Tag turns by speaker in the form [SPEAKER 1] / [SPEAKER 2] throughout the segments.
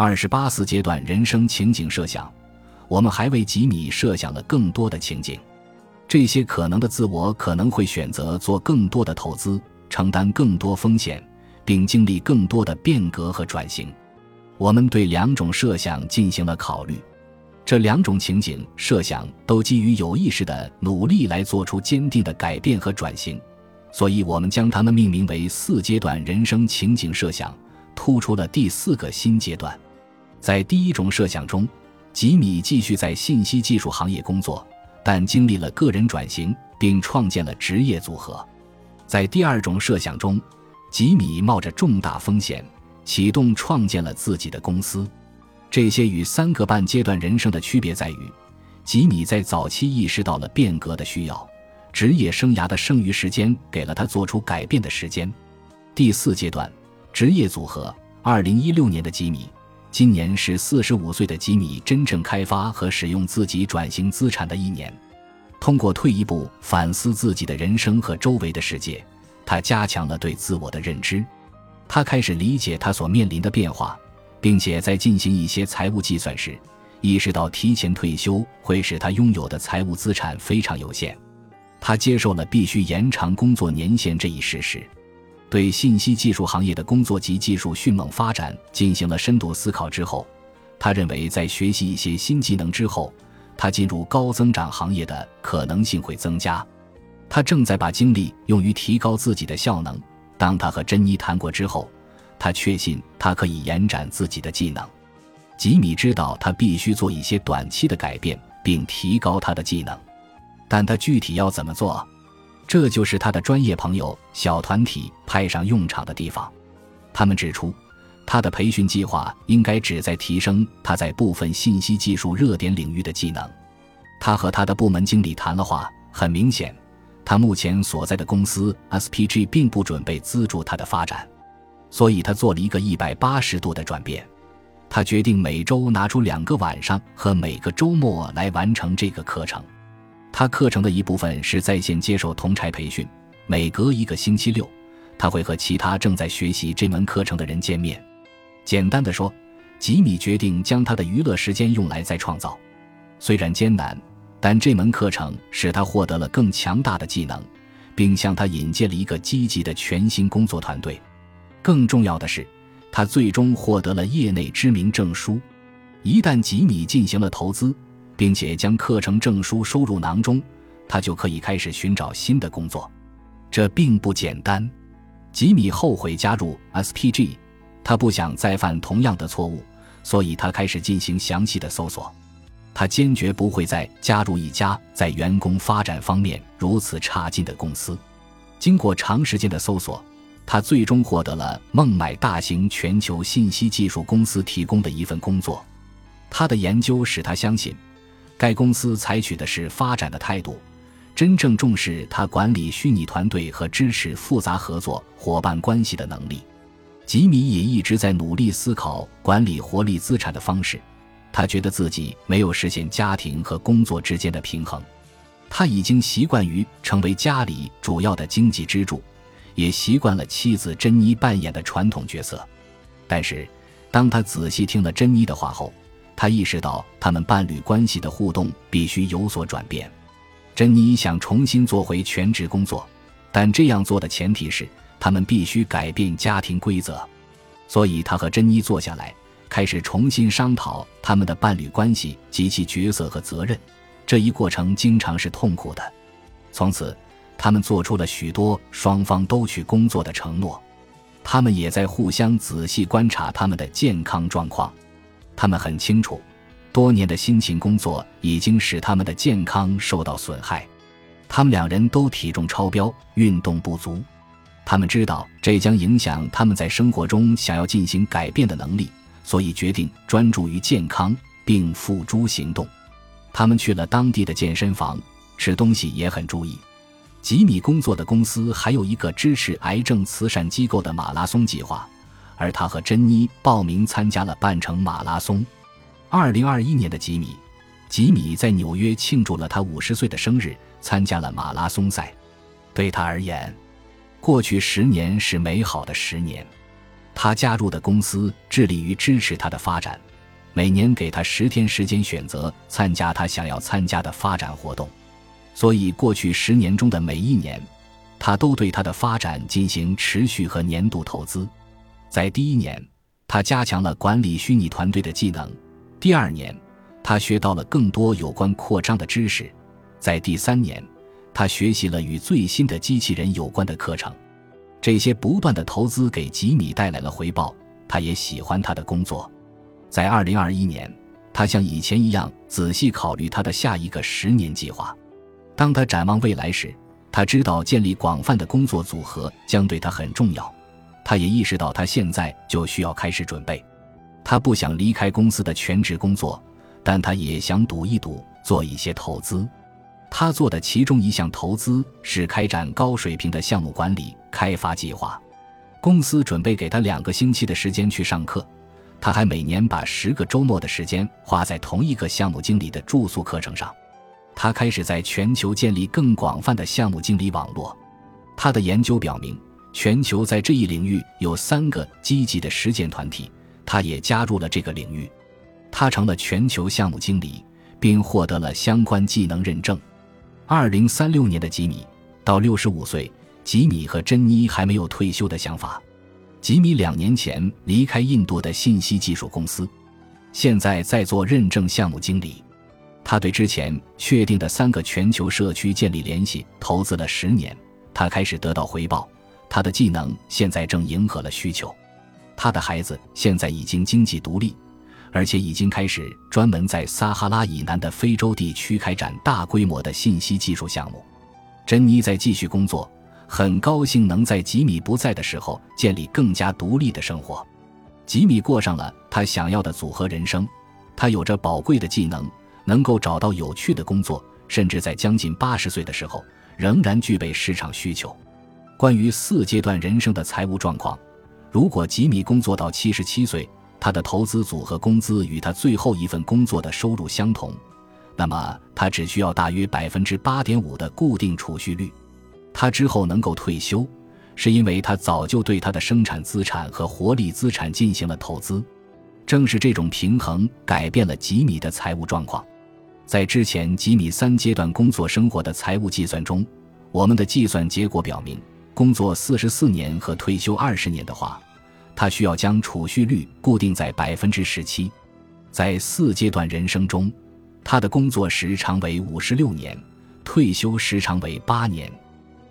[SPEAKER 1] 二十八四阶段人生情景设想，我们还为吉米设想了更多的情景。这些可能的自我可能会选择做更多的投资，承担更多风险，并经历更多的变革和转型。我们对两种设想进行了考虑，这两种情景设想都基于有意识的努力来做出坚定的改变和转型，所以我们将它们命名为四阶段人生情景设想，突出了第四个新阶段。在第一种设想中，吉米继续在信息技术行业工作。但经历了个人转型，并创建了职业组合。在第二种设想中，吉米冒着重大风险，启动创建了自己的公司。这些与三个半阶段人生的区别在于，吉米在早期意识到了变革的需要，职业生涯的剩余时间给了他做出改变的时间。第四阶段，职业组合。二零一六年的吉米。今年是四十五岁的吉米真正开发和使用自己转型资产的一年。通过退一步反思自己的人生和周围的世界，他加强了对自我的认知。他开始理解他所面临的变化，并且在进行一些财务计算时，意识到提前退休会使他拥有的财务资产非常有限。他接受了必须延长工作年限这一事实。对信息技术行业的工作及技术迅猛发展进行了深度思考之后，他认为在学习一些新技能之后，他进入高增长行业的可能性会增加。他正在把精力用于提高自己的效能。当他和珍妮谈过之后，他确信他可以延展自己的技能。吉米知道他必须做一些短期的改变，并提高他的技能，但他具体要怎么做？这就是他的专业朋友小团体派上用场的地方。他们指出，他的培训计划应该旨在提升他在部分信息技术热点领域的技能。他和他的部门经理谈了话，很明显，他目前所在的公司 SPG 并不准备资助他的发展，所以他做了一个一百八十度的转变。他决定每周拿出两个晚上和每个周末来完成这个课程。他课程的一部分是在线接受同柴培训，每隔一个星期六，他会和其他正在学习这门课程的人见面。简单的说，吉米决定将他的娱乐时间用来再创造。虽然艰难，但这门课程使他获得了更强大的技能，并向他引荐了一个积极的全新工作团队。更重要的是，他最终获得了业内知名证书。一旦吉米进行了投资。并且将课程证书收入囊中，他就可以开始寻找新的工作。这并不简单。吉米后悔加入 SPG，他不想再犯同样的错误，所以他开始进行详细的搜索。他坚决不会再加入一家在员工发展方面如此差劲的公司。经过长时间的搜索，他最终获得了孟买大型全球信息技术公司提供的一份工作。他的研究使他相信。该公司采取的是发展的态度，真正重视他管理虚拟团队和支持复杂合作伙伴关系的能力。吉米也一直在努力思考管理活力资产的方式。他觉得自己没有实现家庭和工作之间的平衡。他已经习惯于成为家里主要的经济支柱，也习惯了妻子珍妮扮演的传统角色。但是，当他仔细听了珍妮的话后，他意识到，他们伴侣关系的互动必须有所转变。珍妮想重新做回全职工作，但这样做的前提是他们必须改变家庭规则。所以，他和珍妮坐下来，开始重新商讨他们的伴侣关系及其角色和责任。这一过程经常是痛苦的。从此，他们做出了许多双方都去工作的承诺。他们也在互相仔细观察他们的健康状况。他们很清楚，多年的辛勤工作已经使他们的健康受到损害。他们两人都体重超标，运动不足。他们知道这将影响他们在生活中想要进行改变的能力，所以决定专注于健康并付诸行动。他们去了当地的健身房，吃东西也很注意。吉米工作的公司还有一个支持癌症慈善机构的马拉松计划。而他和珍妮报名参加了半程马拉松。二零二一年的吉米，吉米在纽约庆祝了他五十岁的生日，参加了马拉松赛。对他而言，过去十年是美好的十年。他加入的公司致力于支持他的发展，每年给他十天时间选择参加他想要参加的发展活动。所以，过去十年中的每一年，他都对他的发展进行持续和年度投资。在第一年，他加强了管理虚拟团队的技能；第二年，他学到了更多有关扩张的知识；在第三年，他学习了与最新的机器人有关的课程。这些不断的投资给吉米带来了回报，他也喜欢他的工作。在二零二一年，他像以前一样仔细考虑他的下一个十年计划。当他展望未来时，他知道建立广泛的工作组合将对他很重要。他也意识到他现在就需要开始准备。他不想离开公司的全职工作，但他也想赌一赌，做一些投资。他做的其中一项投资是开展高水平的项目管理开发计划。公司准备给他两个星期的时间去上课，他还每年把十个周末的时间花在同一个项目经理的住宿课程上。他开始在全球建立更广泛的项目经理网络。他的研究表明，全球在这一领域有三个积极的实践团体。他也加入了这个领域。他成了全球项目经理，并获得了相关技能认证。二零三六年的吉米到六十五岁，吉米和珍妮还没有退休的想法。吉米两年前离开印度的信息技术公司，现在在做认证项目经理。他对之前确定的三个全球社区建立联系，投资了十年。他开始得到回报，他的技能现在正迎合了需求。他的孩子现在已经经济独立，而且已经开始专门在撒哈拉以南的非洲地区开展大规模的信息技术项目。珍妮在继续工作，很高兴能在吉米不在的时候建立更加独立的生活。吉米过上了他想要的组合人生，他有着宝贵的技能。能够找到有趣的工作，甚至在将近八十岁的时候仍然具备市场需求。关于四阶段人生的财务状况，如果吉米工作到七十七岁，他的投资组合工资与他最后一份工作的收入相同，那么他只需要大约百分之八点五的固定储蓄率。他之后能够退休，是因为他早就对他的生产资产和活力资产进行了投资。正是这种平衡改变了吉米的财务状况。在之前吉米三阶段工作生活的财务计算中，我们的计算结果表明，工作四十四年和退休二十年的话，他需要将储蓄率固定在百分之十七。在四阶段人生中，他的工作时长为五十六年，退休时长为八年。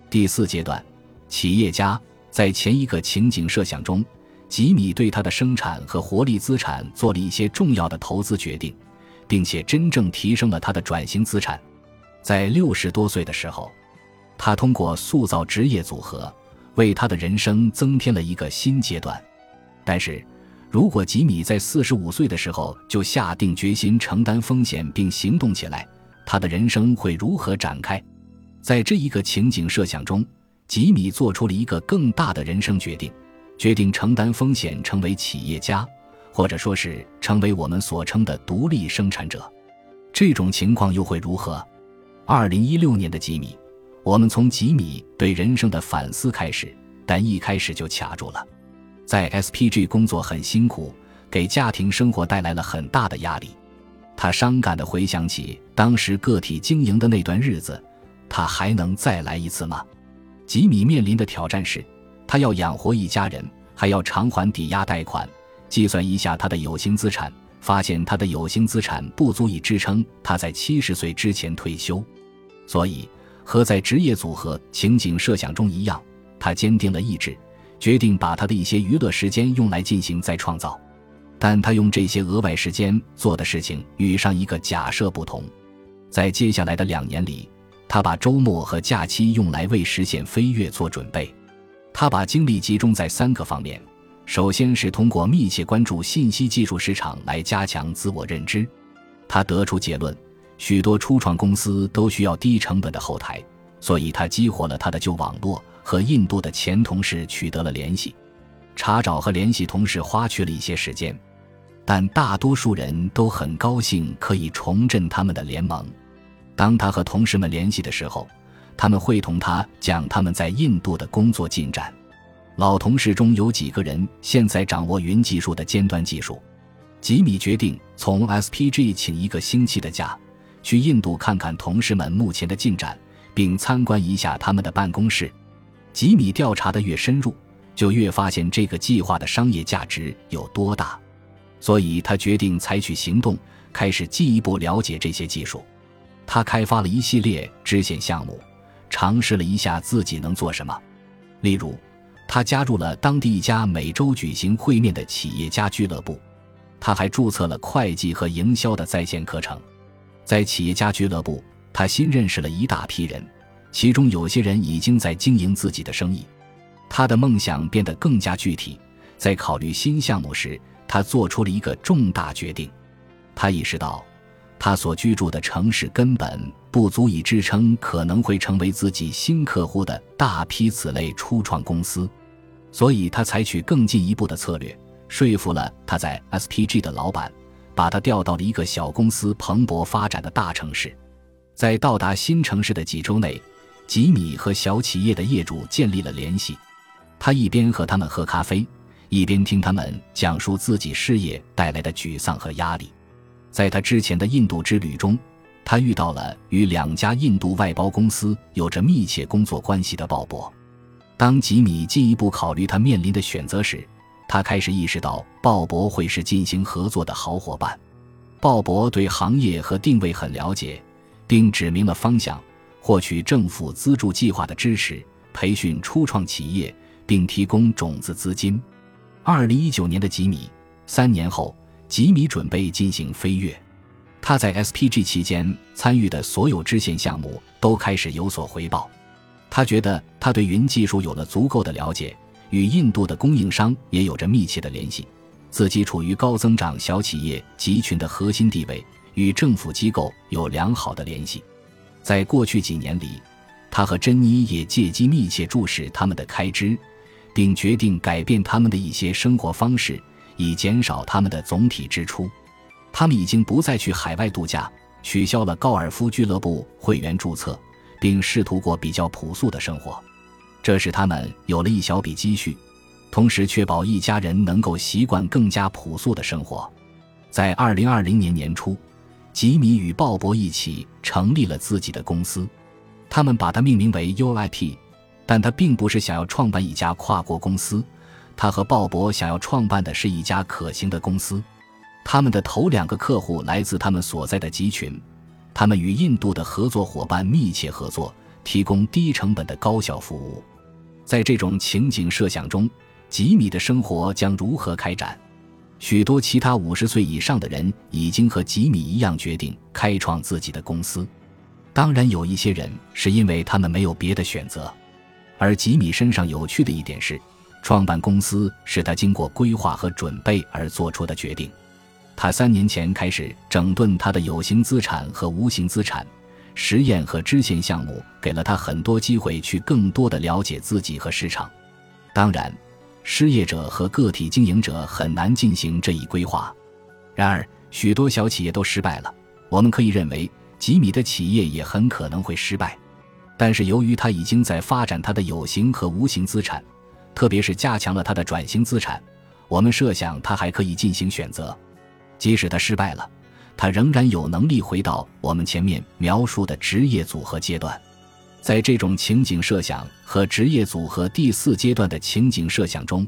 [SPEAKER 1] 第四阶段，企业家在前一个情景设想中，吉米对他的生产和活力资产做了一些重要的投资决定。并且真正提升了他的转型资产，在六十多岁的时候，他通过塑造职业组合，为他的人生增添了一个新阶段。但是，如果吉米在四十五岁的时候就下定决心承担风险并行动起来，他的人生会如何展开？在这一个情景设想中，吉米做出了一个更大的人生决定，决定承担风险，成为企业家。或者说是成为我们所称的独立生产者，这种情况又会如何？二零一六年的吉米，我们从吉米对人生的反思开始，但一开始就卡住了。在 SPG 工作很辛苦，给家庭生活带来了很大的压力。他伤感地回想起当时个体经营的那段日子，他还能再来一次吗？吉米面临的挑战是，他要养活一家人，还要偿还抵押贷款。计算一下他的有形资产，发现他的有形资产不足以支撑他在七十岁之前退休，所以和在职业组合情景设想中一样，他坚定了意志，决定把他的一些娱乐时间用来进行再创造。但他用这些额外时间做的事情与上一个假设不同，在接下来的两年里，他把周末和假期用来为实现飞跃做准备。他把精力集中在三个方面。首先是通过密切关注信息技术市场来加强自我认知，他得出结论：许多初创公司都需要低成本的后台，所以他激活了他的旧网络，和印度的前同事取得了联系。查找和联系同事花去了一些时间，但大多数人都很高兴可以重振他们的联盟。当他和同事们联系的时候，他们会同他讲他们在印度的工作进展。老同事中有几个人现在掌握云技术的尖端技术。吉米决定从 SPG 请一个星期的假，去印度看看同事们目前的进展，并参观一下他们的办公室。吉米调查的越深入，就越发现这个计划的商业价值有多大，所以他决定采取行动，开始进一步了解这些技术。他开发了一系列支线项目，尝试了一下自己能做什么。例如，他加入了当地一家每周举行会面的企业家俱乐部。他还注册了会计和营销的在线课程。在企业家俱乐部，他新认识了一大批人，其中有些人已经在经营自己的生意。他的梦想变得更加具体。在考虑新项目时，他做出了一个重大决定。他意识到。他所居住的城市根本不足以支撑可能会成为自己新客户的大批此类初创公司，所以他采取更进一步的策略，说服了他在 SPG 的老板，把他调到了一个小公司蓬勃发展的大城市。在到达新城市的几周内，吉米和小企业的业主建立了联系。他一边和他们喝咖啡，一边听他们讲述自己事业带来的沮丧和压力。在他之前的印度之旅中，他遇到了与两家印度外包公司有着密切工作关系的鲍勃。当吉米进一步考虑他面临的选择时，他开始意识到鲍勃会是进行合作的好伙伴。鲍勃对行业和定位很了解，并指明了方向：获取政府资助计划的支持，培训初创企业，并提供种子资金。二零一九年的吉米，三年后。吉米准备进行飞跃，他在 SPG 期间参与的所有支线项目都开始有所回报。他觉得他对云技术有了足够的了解，与印度的供应商也有着密切的联系，自己处于高增长小企业集群的核心地位，与政府机构有良好的联系。在过去几年里，他和珍妮也借机密切注视他们的开支，并决定改变他们的一些生活方式。以减少他们的总体支出，他们已经不再去海外度假，取消了高尔夫俱乐部会员注册，并试图过比较朴素的生活。这使他们有了一小笔积蓄，同时确保一家人能够习惯更加朴素的生活。在二零二零年年初，吉米与鲍勃一起成立了自己的公司，他们把它命名为 UIP，但他并不是想要创办一家跨国公司。他和鲍勃想要创办的是一家可行的公司，他们的头两个客户来自他们所在的集群，他们与印度的合作伙伴密切合作，提供低成本的高效服务。在这种情景设想中，吉米的生活将如何开展？许多其他五十岁以上的人已经和吉米一样决定开创自己的公司，当然有一些人是因为他们没有别的选择，而吉米身上有趣的一点是。创办公司是他经过规划和准备而做出的决定。他三年前开始整顿他的有形资产和无形资产，实验和支线项目给了他很多机会去更多的了解自己和市场。当然，失业者和个体经营者很难进行这一规划。然而，许多小企业都失败了。我们可以认为，吉米的企业也很可能会失败。但是，由于他已经在发展他的有形和无形资产。特别是加强了他的转型资产，我们设想他还可以进行选择，即使他失败了，他仍然有能力回到我们前面描述的职业组合阶段。在这种情景设想和职业组合第四阶段的情景设想中，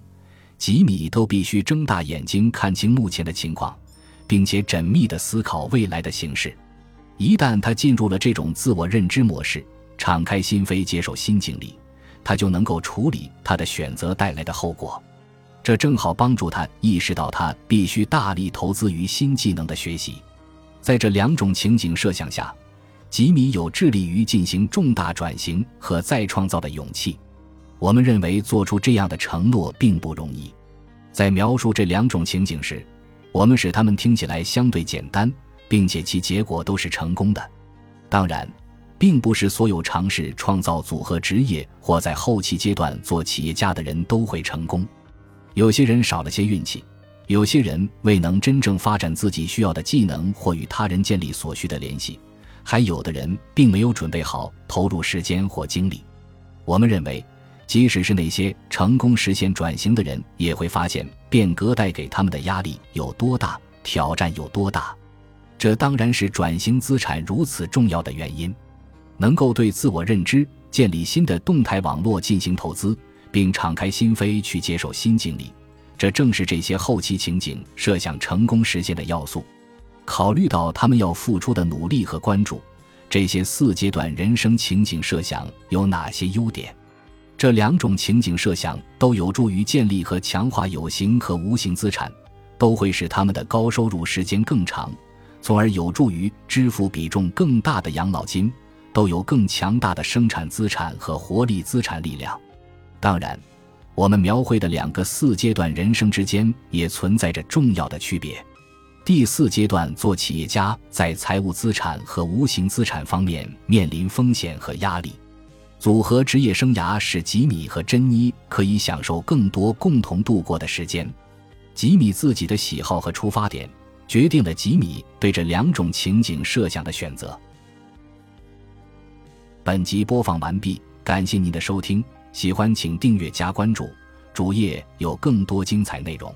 [SPEAKER 1] 吉米都必须睁大眼睛看清目前的情况，并且缜密地思考未来的形势。一旦他进入了这种自我认知模式，敞开心扉接受新经历。他就能够处理他的选择带来的后果，这正好帮助他意识到他必须大力投资于新技能的学习。在这两种情景设想下，吉米有致力于进行重大转型和再创造的勇气。我们认为做出这样的承诺并不容易。在描述这两种情景时，我们使他们听起来相对简单，并且其结果都是成功的。当然。并不是所有尝试创造组合职业或在后期阶段做企业家的人都会成功。有些人少了些运气，有些人未能真正发展自己需要的技能或与他人建立所需的联系，还有的人并没有准备好投入时间或精力。我们认为，即使是那些成功实现转型的人，也会发现变革带给他们的压力有多大，挑战有多大。这当然是转型资产如此重要的原因。能够对自我认知建立新的动态网络进行投资，并敞开心扉去接受新经历，这正是这些后期情景设想成功实现的要素。考虑到他们要付出的努力和关注，这些四阶段人生情景设想有哪些优点？这两种情景设想都有助于建立和强化有形和无形资产，都会使他们的高收入时间更长，从而有助于支付比重更大的养老金，都有更强大的生产资产和活力资产力量。当然，我们描绘的两个四阶段人生之间也存在着重要的区别。第四阶段做企业家，在财务资产和无形资产方面面临风险和压力。组合职业生涯使吉米和珍妮可以享受更多共同度过的时间。吉米自己的喜好和出发点决定了吉米对这两种情景设想的选择。本集播放完毕，感谢您的收听，喜欢请订阅加关注，主页有更多精彩内容。